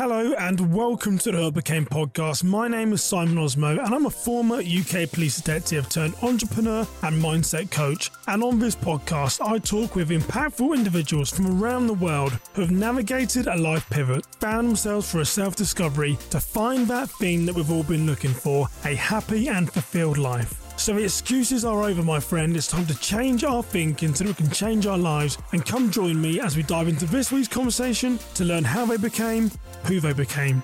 Hello and welcome to the Who I Became podcast. My name is Simon Osamoh and I'm a former UK police detective turned entrepreneur and mindset coach. And on this podcast, I talk with impactful individuals from around the world who have navigated a life pivot, found themselves for a self discovery to find that thing that we've all been looking for a happy and fulfilled life. So the excuses are over, my friend. It's time to change our thinking so we can change our lives. And come join me as we dive into this week's conversation to learn how they became who they became.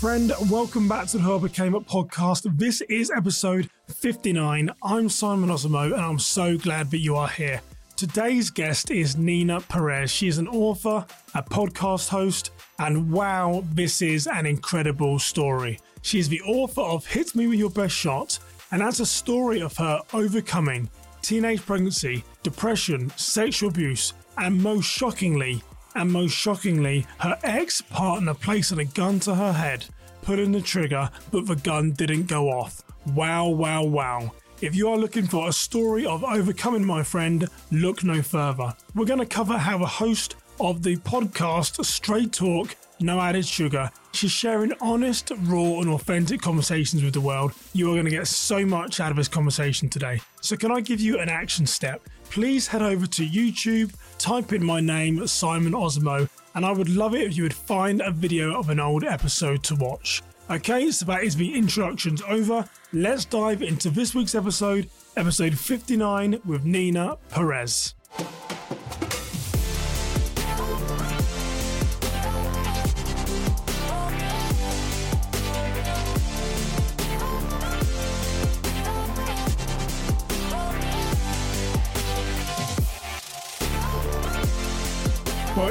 Friend, welcome back to the Who I Became It podcast. This is episode 59. I'm Simon Osamoh, and I'm so glad that you are here. Today's guest is Neena Perez. She is an author, a podcast host, and wow, this is an incredible story. She is the author of Hit Me With Your Best Shot, and that's a story of her overcoming teenage pregnancy, depression, sexual abuse, and most shockingly, and most shockingly, her ex partner placing a gun to her head, pulling the trigger, but the gun didn't go off. Wow, wow, wow. If you are looking for a story of overcoming, my friend, look no further. We're going to cover how a host of the podcast Straight Talk no added sugar. She's sharing honest, raw, and authentic conversations with the world. You are going to get so much out of this conversation today. So, can I give you an action step? Please head over to YouTube, type in my name, Simon Osamoh, and I would love it if you would find a video of an old episode to watch. Okay, so that is the introductions over. Let's dive into this week's episode, episode 59 with Neena Perez.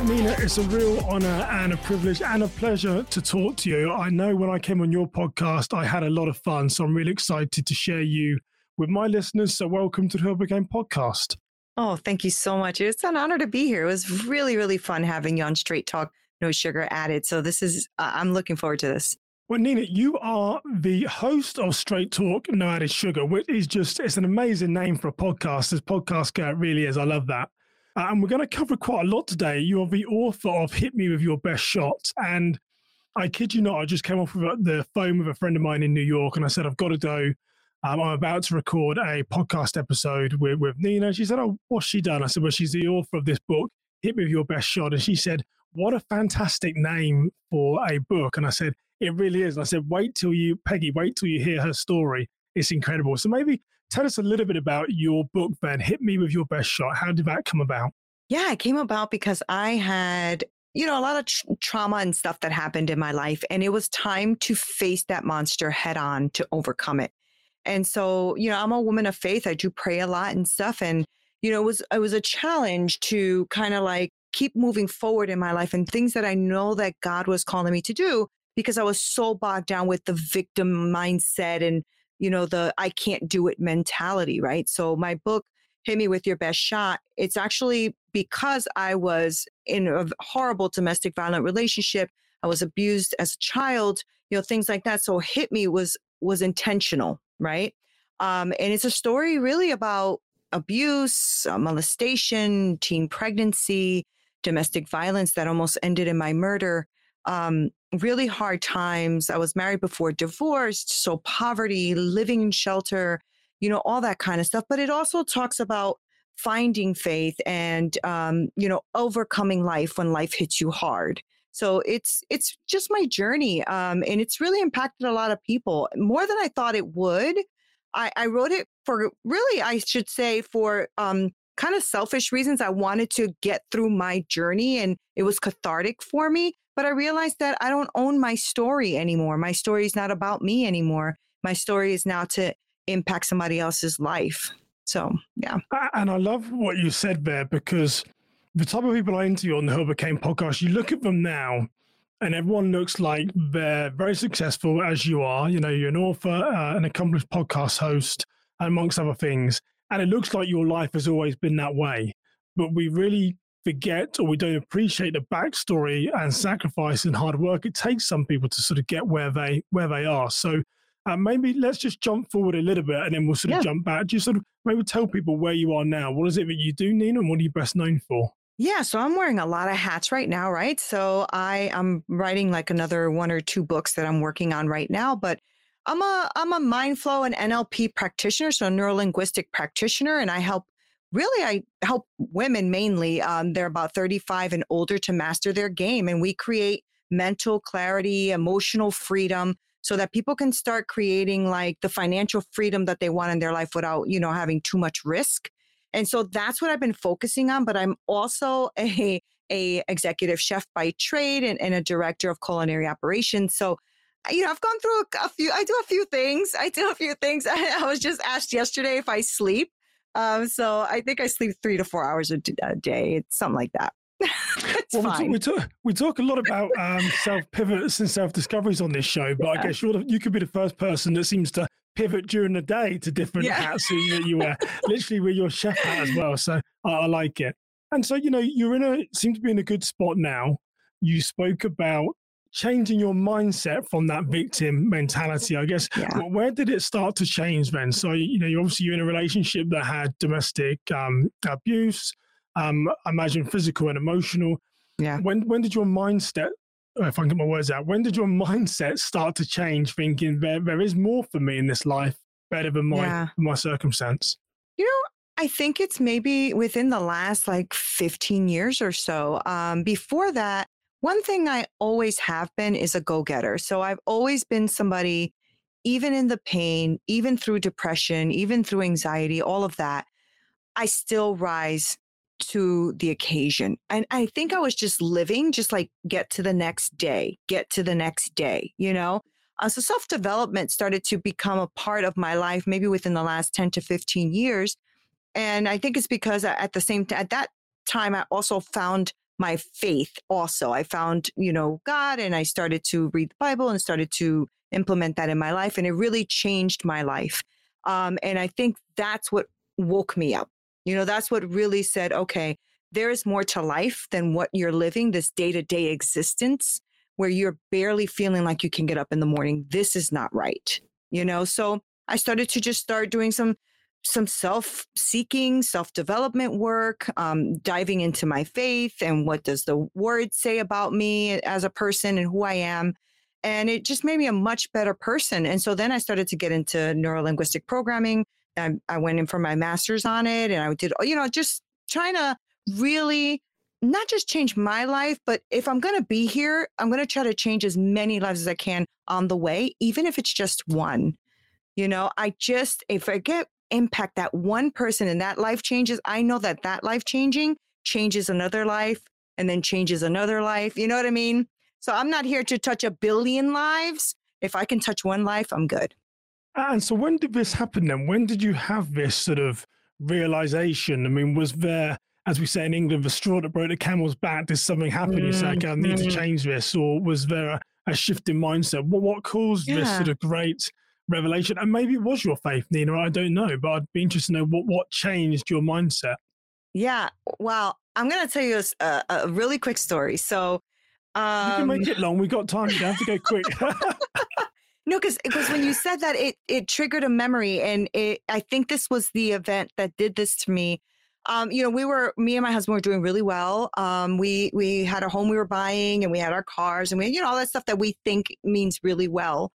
Neena, it's a real honor and a privilege and a pleasure to talk to you. I know when I came on your podcast, I had a lot of fun. So I'm really excited to share you with my listeners. So welcome to the Hill Game podcast. Oh, thank you so much. It's an honor to be here. It was really, really fun having you on Straight Talk, No Sugar Added. So this is, uh, I'm looking forward to this. Well, Neena, you are the host of Straight Talk, No Added Sugar, which is just, it's an amazing name for a podcast. This podcast uh, really is. I love that. Uh, and we're going to cover quite a lot today. You're the author of Hit Me With Your Best Shot. And I kid you not, I just came off of the phone with a friend of mine in New York and I said, I've got to go. Um, I'm about to record a podcast episode with, with Neena. She said, Oh, what's she done? I said, Well, she's the author of this book, Hit Me With Your Best Shot. And she said, What a fantastic name for a book. And I said, It really is. And I said, Wait till you, Peggy, wait till you hear her story. It's incredible. So maybe tell us a little bit about your book, then. Hit me with your best shot. How did that come about? Yeah, it came about because I had, you know, a lot of tr- trauma and stuff that happened in my life. And it was time to face that monster head on to overcome it. And so, you know, I'm a woman of faith. I do pray a lot and stuff. And, you know, it was, it was a challenge to kind of like keep moving forward in my life and things that I know that God was calling me to do because I was so bogged down with the victim mindset and you know the i can't do it mentality right so my book hit me with your best shot. It's actually because I was in a horrible domestic violent relationship. I was abused as a child, you know, things like that. So hit me was was intentional, right? Um, and it's a story really about abuse, uh, molestation, teen pregnancy, domestic violence that almost ended in my murder. Um, really hard times. I was married before divorced, so poverty, living in shelter, you know, all that kind of stuff. But it also talks about finding faith and um, you know overcoming life when life hits you hard. So it's it's just my journey, um, and it's really impacted a lot of people more than I thought it would. I, I wrote it for really, I should say, for um, kind of selfish reasons. I wanted to get through my journey, and it was cathartic for me. But I realized that I don't own my story anymore. My story is not about me anymore. My story is now to impact somebody else's life. So, yeah. And I love what you said there because the type of people I interview on the Became podcast, you look at them now and everyone looks like they're very successful as you are. You know, you're an author, uh, an accomplished podcast host, amongst other things. And it looks like your life has always been that way. But we really forget or we don't appreciate the backstory and sacrifice and hard work it takes some people to sort of get where they where they are. So uh, maybe let's just jump forward a little bit and then we'll sort of yeah. jump back. Just sort of maybe tell people where you are now. What is it that you do, Neena, and what are you best known for? Yeah, so I'm wearing a lot of hats right now, right? So I am writing like another one or two books that I'm working on right now, but I'm a I'm a mind flow and NLP practitioner, so a neurolinguistic practitioner, and I help really I help women mainly. Um, they're about 35 and older to master their game, and we create mental clarity, emotional freedom, so that people can start creating like the financial freedom that they want in their life without you know having too much risk. And so that's what I've been focusing on. But I'm also a, a executive chef by trade and, and a director of culinary operations. So you know, I've gone through a, a, few, I do a few things. I do a few things. I, I was just asked yesterday if I sleep. Um, so I think I sleep three to four hours a, a day. It's something like that. well, we, talk, we, talk, we talk a lot about um, self pivots and self discoveries on this show, but yeah. I guess you're the, you could be the first person that seems to pivot during the day to different yeah. hats that you wear, literally with your chef hat as well. So I, I like it. And so, you know, you're in a, seem to be in a good spot now. You spoke about changing your mindset from that victim mentality. I guess, yeah. where did it start to change then? So, you know, you obviously you're in a relationship that had domestic um, abuse, um, I imagine physical and emotional. Yeah. When, when did your mindset if I can get my words out, when did your mindset start to change, thinking there there is more for me in this life, better than my yeah. my circumstance? You know, I think it's maybe within the last like 15 years or so. Um, before that, one thing I always have been is a go getter. So I've always been somebody, even in the pain, even through depression, even through anxiety, all of that, I still rise to the occasion. And I think I was just living, just like get to the next day, get to the next day, you know? Uh, so self development started to become a part of my life, maybe within the last 10 to 15 years. And I think it's because at the same time, at that time, I also found my faith also. I found, you know, God and I started to read the Bible and started to implement that in my life. And it really changed my life. Um, and I think that's what woke me up. You know, that's what really said, okay, there is more to life than what you're living, this day to day existence where you're barely feeling like you can get up in the morning. This is not right. You know, so I started to just start doing some some self seeking, self development work, um, diving into my faith and what does the word say about me as a person and who I am. And it just made me a much better person. And so then I started to get into neurolinguistic programming, I, I went in for my master's on it and I did, you know, just trying to really not just change my life, but if I'm going to be here, I'm going to try to change as many lives as I can on the way, even if it's just one. You know, I just, if I get impact that one person and that life changes, I know that that life changing changes another life and then changes another life. You know what I mean? So I'm not here to touch a billion lives. If I can touch one life, I'm good. And so, when did this happen then? When did you have this sort of realization? I mean, was there, as we say in England, the straw that broke the camel's back? Did something happen? Mm, you say, okay, I need to change this, or was there a, a shift in mindset? What what caused yeah. this sort of great revelation? And maybe it was your faith, Neena. I don't know, but I'd be interested to know what, what changed your mindset. Yeah. Well, I'm going to tell you a, a, really quick story. So, um, you can make um it long. We've got time. You have to go quick. no, because because when you said that, it it triggered a memory, and it I think this was the event that did this to me. Um, you know, we were me and my husband were doing really well. Um, we we had a home we were buying, and we had our cars, and we you know all that stuff that we think means really well.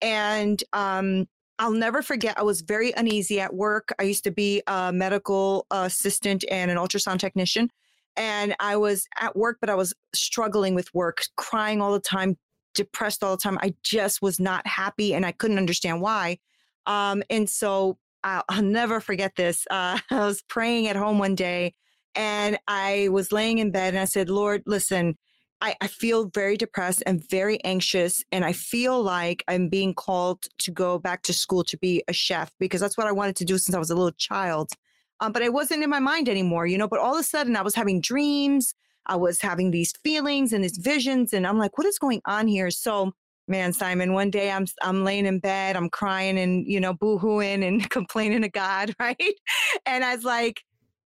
And um, I'll never forget, I was very uneasy at work. I used to be a medical assistant and an ultrasound technician. And I was at work, but I was struggling with work, crying all the time, depressed all the time. I just was not happy and I couldn't understand why. Um, and so I'll, I'll, never forget this. Uh, I was praying at home one day and I was laying in bed and I said, Lord, listen, I, I feel very depressed and very anxious. And I feel like I'm being called to go back to school to be a chef because that's what I wanted to do since I was a little child. Um, but it wasn't in my mind anymore, you know. But all of a sudden, I was having dreams. I was having these feelings and these visions, and I'm like, what is going on here? So, man, Simon, one day I'm I'm laying in bed, I'm crying and you know, boohooing and complaining to God, right? And I was like,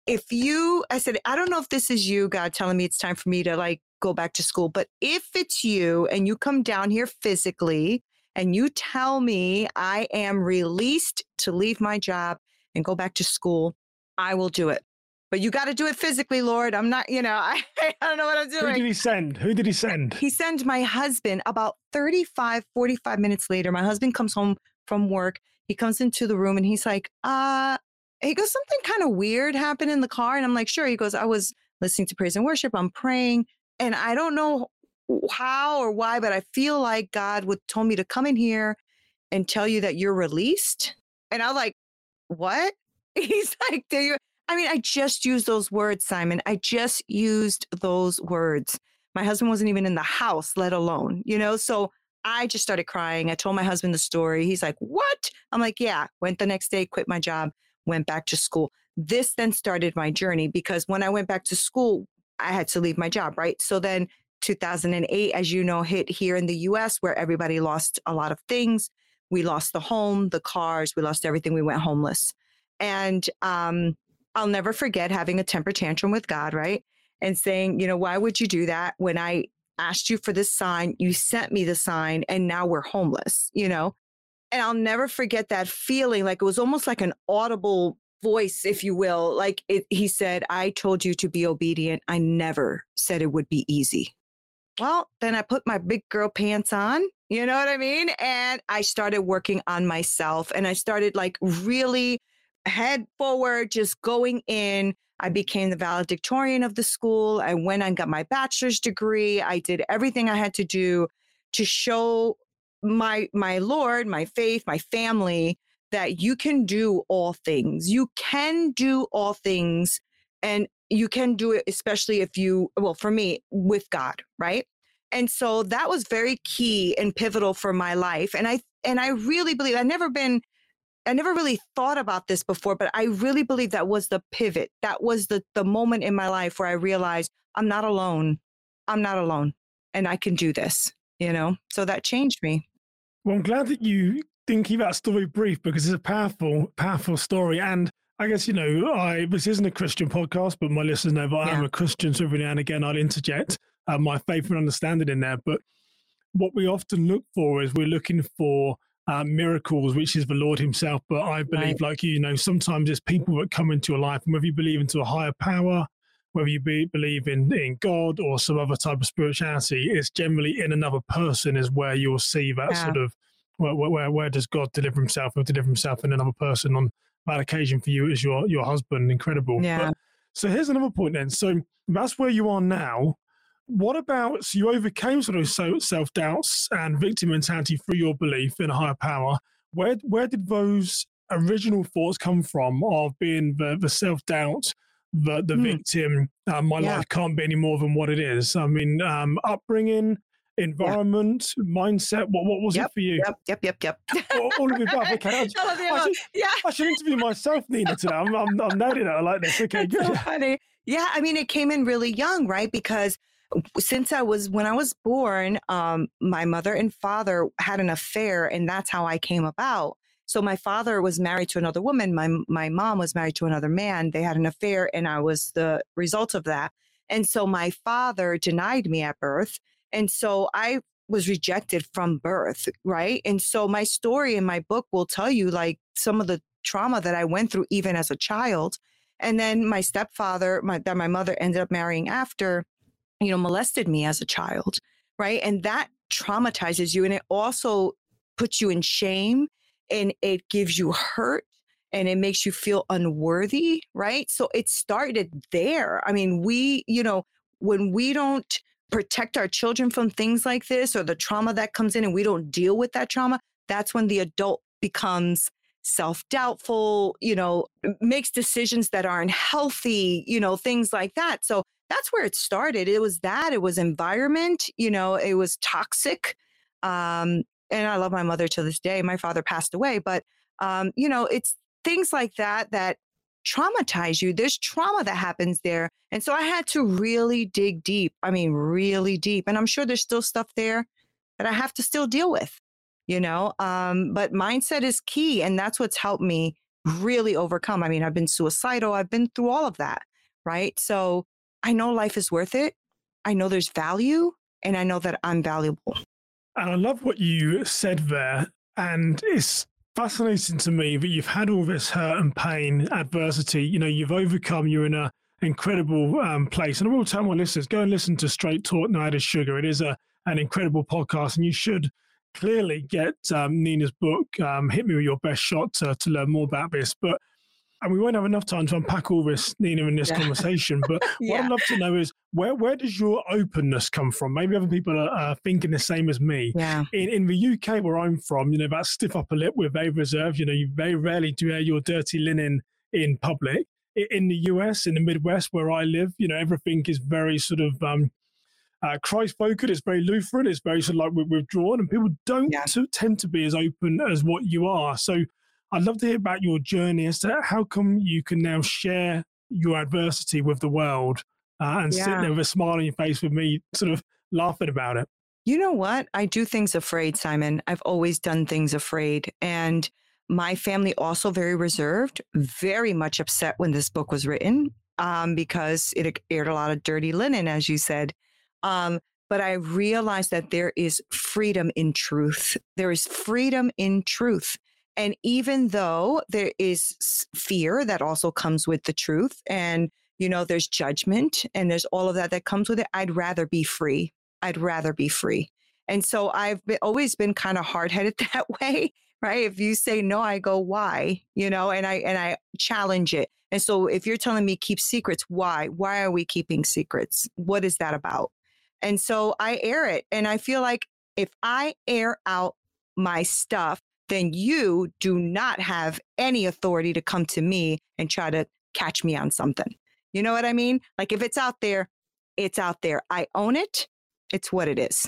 if you, I said, I don't know if this is you, God, telling me it's time for me to like go back to school. But if it's you and you come down here physically and you tell me I am released to leave my job and go back to school, I will do it. But you got to do it physically, Lord. I'm not, you know, I, I don't know what I'm doing. Who did he send? Who did he send? He sent my husband about 35, 45 minutes later. My husband comes home from work. He comes into the room and he's like, uh, he goes, something kind of weird happened in the car. And I'm like, sure. He goes, I was listening to praise and worship. I'm praying. And I don't know how or why, but I feel like God would told me to come in here and tell you that you're released. And I'm like, what? He's like, do you? I mean, I just used those words, Simon. I just used those words. My husband wasn't even in the house, let alone, you know? So I just started crying. I told my husband the story. He's like, what? I'm like, yeah. Went the next day, quit my job, went back to school. This then started my journey because when I went back to school, I had to leave my job, right? So then 2008, as you know, hit here in the US where everybody lost a lot of things. We lost the home, the cars, we lost everything. We went homeless. And um, I'll never forget having a temper tantrum with God, right? And saying, you know, why would you do that when I asked you for this sign? You sent me the sign and now we're homeless, you know? And I'll never forget that feeling like it was almost like an audible voice, if you will. Like it, he said, I told you to be obedient. I never said it would be easy. Well, then I put my big girl pants on, you know what I mean? And I started working on myself and I started like really head forward, just going in. I became the valedictorian of the school. I went and got my bachelor's degree. I did everything I had to do to show my my Lord, my faith, my family that you can do all things. You can do all things and you can do it, especially if you, well, for me, with God, right? And so that was very key and pivotal for my life. And I, and I really believe I've never been, I never really thought about this before, but I really believe that was the pivot. That was the, the moment in my life where I realized I'm not alone. I'm not alone and I can do this, you know? So that changed me. Well, I'm glad that you keep that story brief because it's a powerful, powerful story. And I guess, you know, I this isn't a Christian podcast, but my listeners know that yeah. I am a Christian, so every now and again I'll interject uh, my faith and understanding in there. But what we often look for is we're looking for uh, miracles, which is the Lord Himself. But I believe, right. like you, you know, sometimes it's people that come into your life, and whether you believe into a higher power, whether you be, believe in, in God or some other type of spirituality, it's generally in another person is where you'll see that yeah. sort of where, where, where does God deliver himself or deliver himself in another person on that occasion for you as your, your husband? Incredible. Yeah. But, so here's another point then. So that's where you are now. What about so you overcame sort of self doubts and victim mentality through your belief in a higher power? Where where did those original thoughts come from of being the, the self doubt, the the mm. victim? Uh, my yeah. life can't be any more than what it is. I mean, um, upbringing, environment, yeah. mindset? What what was yep, it for you? Yep, yep, yep, yep. all, all of the above. Okay, I, I, should, yeah. I should interview myself, Neena, today. I'm, I'm, I'm nailing it. I like this. Okay, good. So funny. Yeah, I mean, it came in really young, right? Because since I was when I was born, um, my mother and father had an affair, and that's how I came about. So my father was married to another woman. My my mom was married to another man. They had an affair, and I was the result of that. And so my father denied me at birth, and so I was rejected from birth, right? And so my story in my book will tell you like some of the trauma that I went through even as a child. And then my stepfather, my, that my mother ended up marrying after, you know, molested me as a child, right? And that traumatizes you. And it also puts you in shame and it gives you hurt and it makes you feel unworthy, right? So it started there. I mean, we, you know, when we don't protect our children from things like this or the trauma that comes in and we don't deal with that trauma, that's when the adult becomes self doubtful, you know, makes decisions that aren't healthy, you know, things like that. So that's where it started. It was that, it was environment, you know, it was toxic. Um, and I love my mother to this day. My father passed away, but, um, you know, it's things like that that traumatize you. There's trauma that happens there. And so I had to really dig deep. I mean, really deep. And I'm sure there's still stuff there that I have to still deal with, you know? Um, but mindset is key. And that's what's helped me really overcome. I mean, I've been suicidal, I've been through all of that, right? So I know life is worth it. I know there's value and I know that I'm valuable. And I love what you said there. And it's fascinating to me that you've had all this hurt and pain, adversity. You know, you've overcome. You're in a incredible um, place. And I will tell my listeners, go and listen to Straight Talk No Added Sugar. It is a an incredible podcast, and you should clearly get um, Neena's book. Um, Hit me with your best shot to to learn more about this, but and we won't have enough time to unpack all this, Neena, in this yeah. conversation. But yeah. what I'd love to know is where where does your openness come from? Maybe other people are, thinking the same as me. Yeah. In in the UK where I'm from, you know, that stiff upper lip, we're very reserved. You know, you very rarely do air your dirty linen in public. In the US, in the Midwest where I live, you know, everything is very sort of um, uh, Christ focused. It's very Lutheran. It's very sort of like withdrawn, and people don't yeah. tend to be as open as what you are. So I'd love to hear about your journey as to how come you can now share your adversity with the world uh, and yeah. sit there with a smile on your face with me, sort of laughing about it. You know what? I do things afraid, Simon. I've always done things afraid. And my family also very reserved, very much upset when this book was written um, because it aired a lot of dirty linen, as you said. Um, but I realized that there is freedom in truth. There is freedom in truth. And even though there is fear that also comes with the truth, and, you know, there's judgment and there's all of that that comes with it, I'd rather be free. I'd rather be free. And so I've been, always been kind of hard headed that way, right? If you say no, I go, why? You know, and I, and I challenge it. And so if you're telling me keep secrets, why? Why are we keeping secrets? What is that about? And so I air it. And I feel like if I air out my stuff, then you do not have any authority to come to me and try to catch me on something. You know what I mean? Like if it's out there, it's out there. I own it. It's what it is.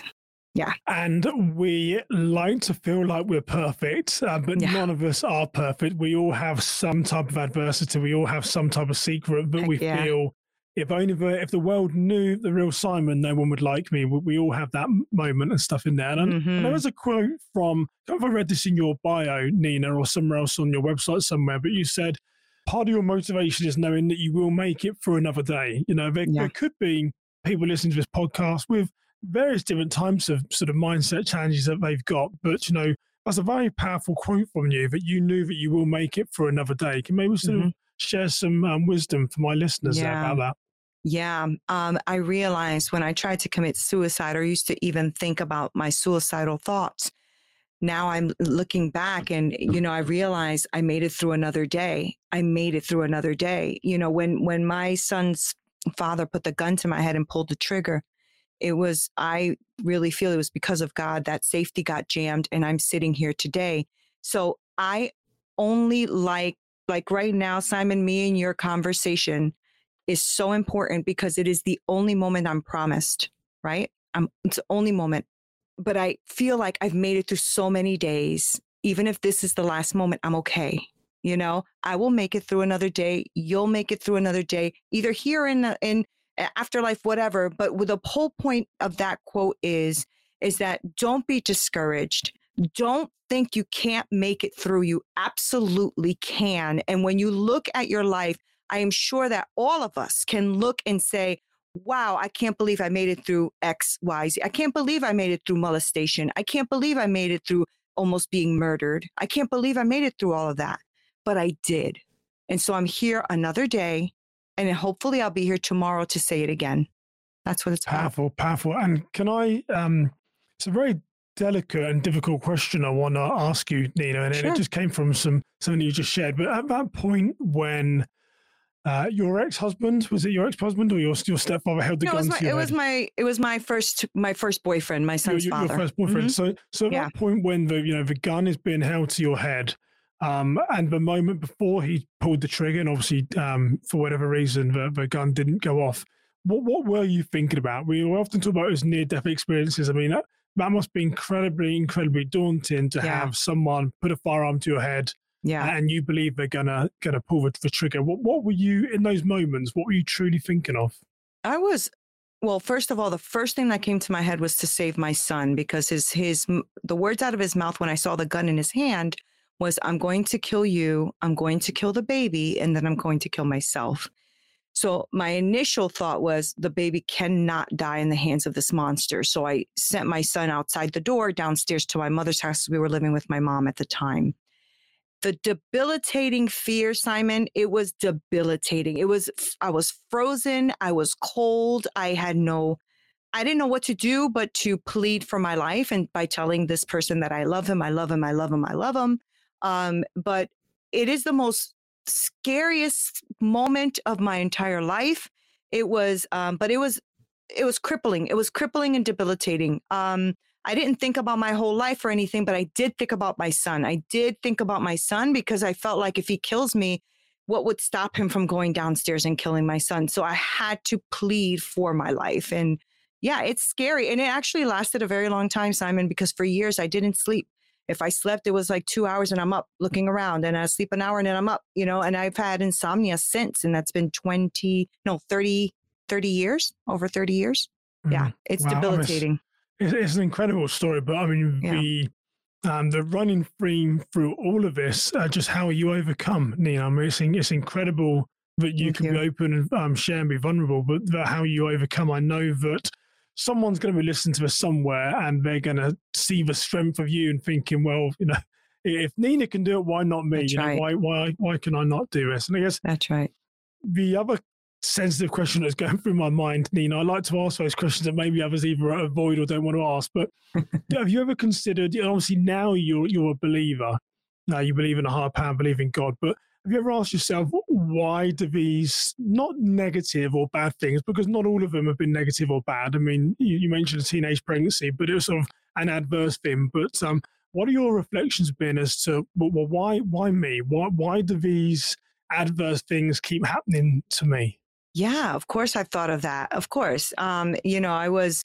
Yeah. And we like to feel like we're perfect, uh, but yeah. none of us are perfect. We all have some type of adversity. We all have some type of secret that we yeah. feel if only the, if the world knew the real Simon, no one would like me. We, we all have that moment and stuff in there. And, mm-hmm. and there was a quote from, I don't know if I read this in your bio, Neena, or somewhere else on your website somewhere, but you said, part of your motivation is knowing that you will make it through another day. You know, there, yeah. there could be people listening to this podcast with various different types of sort of mindset challenges that they've got, but you know, that's a very powerful quote from you that you knew that you will make it for another day. Can maybe sort mm-hmm. of share some um, wisdom for my listeners yeah. about that? Yeah. Um, I realized when I tried to commit suicide or used to even think about my suicidal thoughts. Now I'm looking back and, you know, I realize I made it through another day. I made it through another day. You know, when, when my son's father put the gun to my head and pulled the trigger, it was, I really feel it was because of God that safety got jammed and I'm sitting here today. So I only like, like right now, Simon, me and your conversation, is so important because it is the only moment I'm promised, right? I'm, it's the only moment. But I feel like I've made it through so many days. Even if this is the last moment, I'm okay. You know, I will make it through another day. You'll make it through another day, either here in in afterlife, whatever. But the whole point of that quote is, is that don't be discouraged. Don't think you can't make it through. You absolutely can. And when you look at your life, I am sure that all of us can look and say, wow, I can't believe I made it through X, Y, Z. I can't believe I made it through molestation. I can't believe I made it through almost being murdered. I can't believe I made it through all of that, but I did. And so I'm here another day, and hopefully I'll be here tomorrow to say it again. That's what it's powerful, about. powerful. And can I? Um, it's a very delicate and difficult question I want to ask you, Neena, and sure. it just came from some something you just shared. But at that point when uh, your ex-husband was it your ex-husband or your your stepfather held the no, gun it was, my, it was my it was my first my first boyfriend my son's your, your, father your first boyfriend mm-hmm. so so at yeah. that point when the you know the gun is being held to your head um, and the moment before he pulled the trigger and obviously um, for whatever reason the, the gun didn't go off what what were you thinking about we often talk about his near-death experiences i mean that, that must be incredibly incredibly daunting to yeah. have someone put a firearm to your head yeah. And you believe they're gonna gonna pull the, the trigger. What what were you in those moments? What were you truly thinking of? I was well, first of all, the first thing that came to my head was to save my son because his his the words out of his mouth when I saw the gun in his hand was I'm going to kill you, I'm going to kill the baby, and then I'm going to kill myself. So my initial thought was the baby cannot die in the hands of this monster. So I sent my son outside the door downstairs to my mother's house. We were living with my mom at the time the debilitating fear, Simon, it was debilitating. It was, I was frozen. I was cold. I had no, I didn't know what to do but to plead for my life. And by telling this person that I love him, I love him, I love him, I love him. Um, but it is the most scariest moment of my entire life. It was, um, but it was, it was crippling. It was crippling and debilitating. Um, I didn't think about my whole life or anything, but I did think about my son. I did think about my son because I felt like if he kills me, what would stop him from going downstairs and killing my son? So I had to plead for my life. And yeah, it's scary. And it actually lasted a very long time, Simon, because for years I didn't sleep. If I slept, it was like two hours and I'm up looking around and I sleep an hour and then I'm up, you know, and I've had insomnia since. And that's been 20, no, 30, 30 years, over 30 years. Yeah, mm-hmm. it's wow. debilitating it's, it's an incredible story, but I mean yeah. the um, the running theme through all of this, uh, just how you overcome, Neena. I mean, it's, it's incredible that you Thank can you. be open and um, share and be vulnerable, but how you overcome. I know that someone's going to be listening to us somewhere and they're going to see the strength of you and thinking, well, you know, if Neena can do it, why not me? you know, right. why, why, why can I not do this? And I guess that's right. The other sensitive question that's going through my mind, Neena. I like to ask those questions that maybe others either avoid or don't want to ask. But have you ever considered? Obviously, now you're you're a believer. Now you believe in a higher power, believe in God. But have you ever asked yourself why do these not negative or bad things? Because not all of them have been negative or bad. I mean, you, you mentioned a teenage pregnancy, but it was sort of an adverse thing. But um, what are your reflections been as to well, why why me? Why why do these adverse things keep happening to me? Yeah, of course I've thought of that. Of course. Um, you know, I was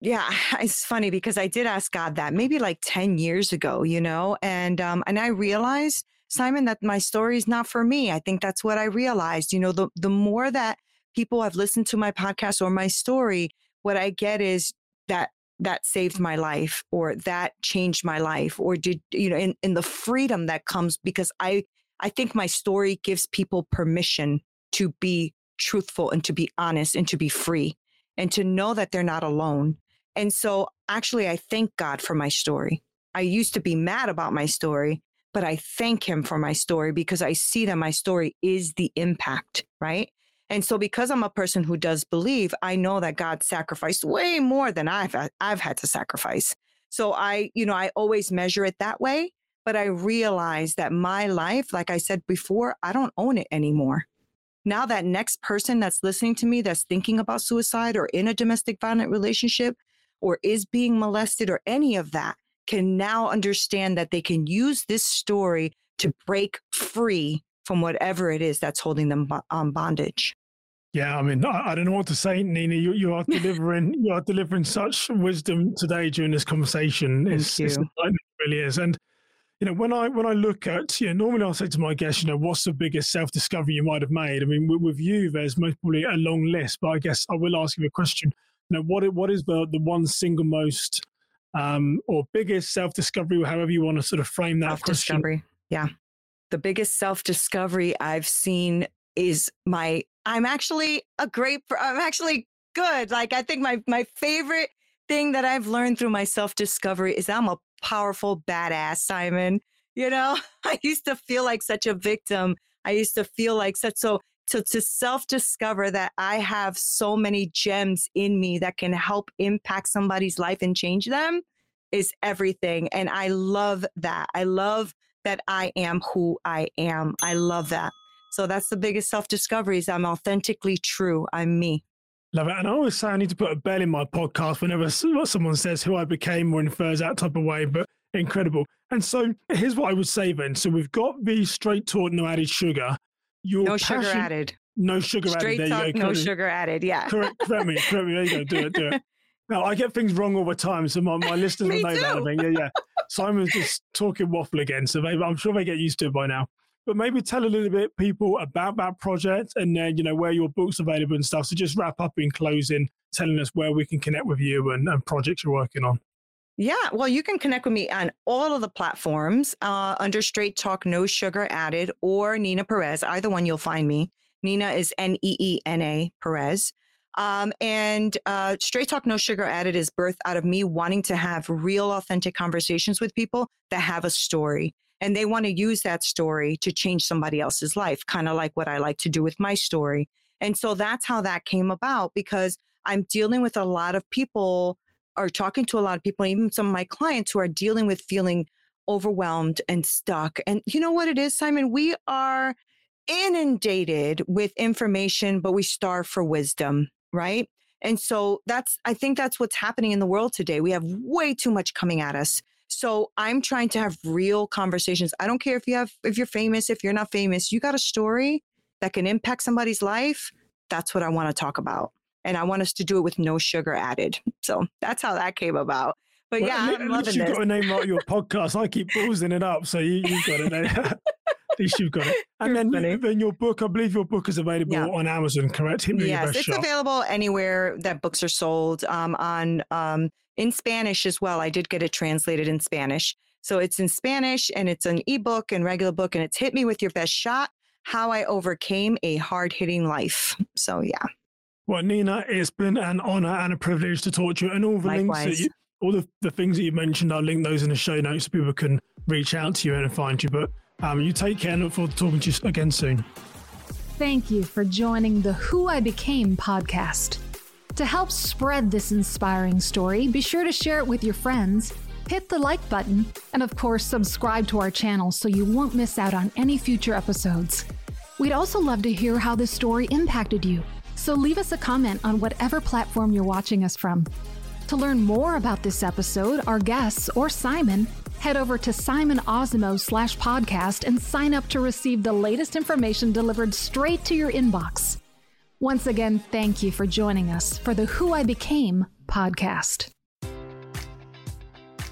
yeah, it's funny because I did ask God that maybe like 10 years ago, you know, and um and I realized Simon that my story is not for me. I think that's what I realized. You know, the the more that people have listened to my podcast or my story, what I get is that that saved my life or that changed my life or did you know in, in the freedom that comes because I I think my story gives people permission to be truthful and to be honest and to be free and to know that they're not alone. And so actually, I thank God for my story. I used to be mad about my story, but I thank Him for my story because I see that my story is the impact, right? And so, because I'm a person who does believe, I know that God sacrificed way more than I've I've had to sacrifice. So I, you know, I always measure it that way. But I realize that my life, like I said before, I don't own it anymore now that next person that's listening to me that's thinking about suicide or in a domestic violent relationship or is being molested or any of that can now understand that they can use this story to break free from whatever it is that's holding them on um, bondage. Yeah, I mean, I, I, don't know what to say, Neena. You, you are delivering, you are delivering such wisdom today during this conversation. Thank it's, you. It's, it really is, and you know, when I when I look at, you know, normally I'll say to my guests, you know, what's the biggest self discovery you might have made? I mean, with, with, you, there's most probably a long list, but I guess I will ask you a question. You know, what what is the the one single most um, or biggest self discovery, however you want to sort of frame that question? self discovery? Yeah, the biggest self discovery I've seen is my. I'm actually a great. I'm actually good. Like I think my my favorite thing that I've learned through my self discovery is I'm a powerful badass, Simon. You know, I used to feel like such a victim. I used to feel like such so to, to self discover that I have so many gems in me that can help impact somebody's life and change them is everything. And I love that. I love that I am who I am. I love that. So that's the biggest self discovery is I'm authentically true. I'm me. Love it. And I always say I need to put a bell in my podcast whenever someone says who I became or infers that type of way, but incredible. And so here's what I would say then. So we've got the straight talk, no added sugar. Your no passion, sugar added. No sugar straight added. There talk, no sugar added. Yeah. Correct, correct me. Correct me. There you go. Do it. Do it. Now, I get things wrong all the time. So my, my listeners will know too. that. Thing. Yeah, yeah. Simon's just talking waffle again. So they, I'm sure they get used to it by now but maybe tell a little bit people about that project and then you know where your book's available and stuff so just wrap up in closing telling us where we can connect with you and, and projects you're working on yeah, well, you can connect with me on all of the platforms uh, under Straight Talk, No Sugar Added, or Neena Perez. Either one, you'll find me. Neena is N E E N A Perez. Um, and uh, Straight Talk, No Sugar Added is birthed out of me wanting to have real, authentic conversations with people that have a story and they want to use that story to change somebody else's life, kind of like what I like to do with my story. And so that's how that came about because I'm dealing with a lot of people or talking to a lot of people, even some of my clients who are dealing with feeling overwhelmed and stuck. And you know what it is, Simon? We are inundated with information, but we starve for wisdom, right? And so that's, I think that's what's happening in the world today. We have way too much coming at us. So I'm trying to have real conversations. I don't care if you have if you're famous, if you're not famous, you got a story that can impact somebody's life. That's what I want to talk about. And I want us to do it with no sugar added. So that's how that came about. But well, yeah, I'm loving you've this. got a name like your podcast. I keep pausing it up, so you, have got it. At least you've got it. And then, then your book, I believe your book is available yeah. on Amazon, correct? yes, it's shot. available anywhere that books are sold. Um, on um, in Spanish as well. I did get it translated in Spanish. So it's in Spanish and it's an ebook and regular book, and it's Hit Me With Your Best Shot How I Overcame a Hard Hitting Life. So, yeah. Well, Neena, it's been an honor and a privilege to talk to you. And all the Likewise. links that you, all the, the things that you mentioned, I'll link those in the show notes so people can reach out to you and find you. But um, you take care and look forward to talking to you again soon. Thank you for joining the Who I Became podcast. To help spread this inspiring story, be sure to share it with your friends, hit the like button, and of course, subscribe to our channel so you won't miss out on any future episodes. We'd also love to hear how this story impacted you, so leave us a comment on whatever platform you're watching us from. To learn more about this episode, our guests, or Simon, head over to Simon Osamoh slash podcast and sign up to receive the latest information delivered straight to your inbox. Once again, thank you for joining us for the Who I Became podcast.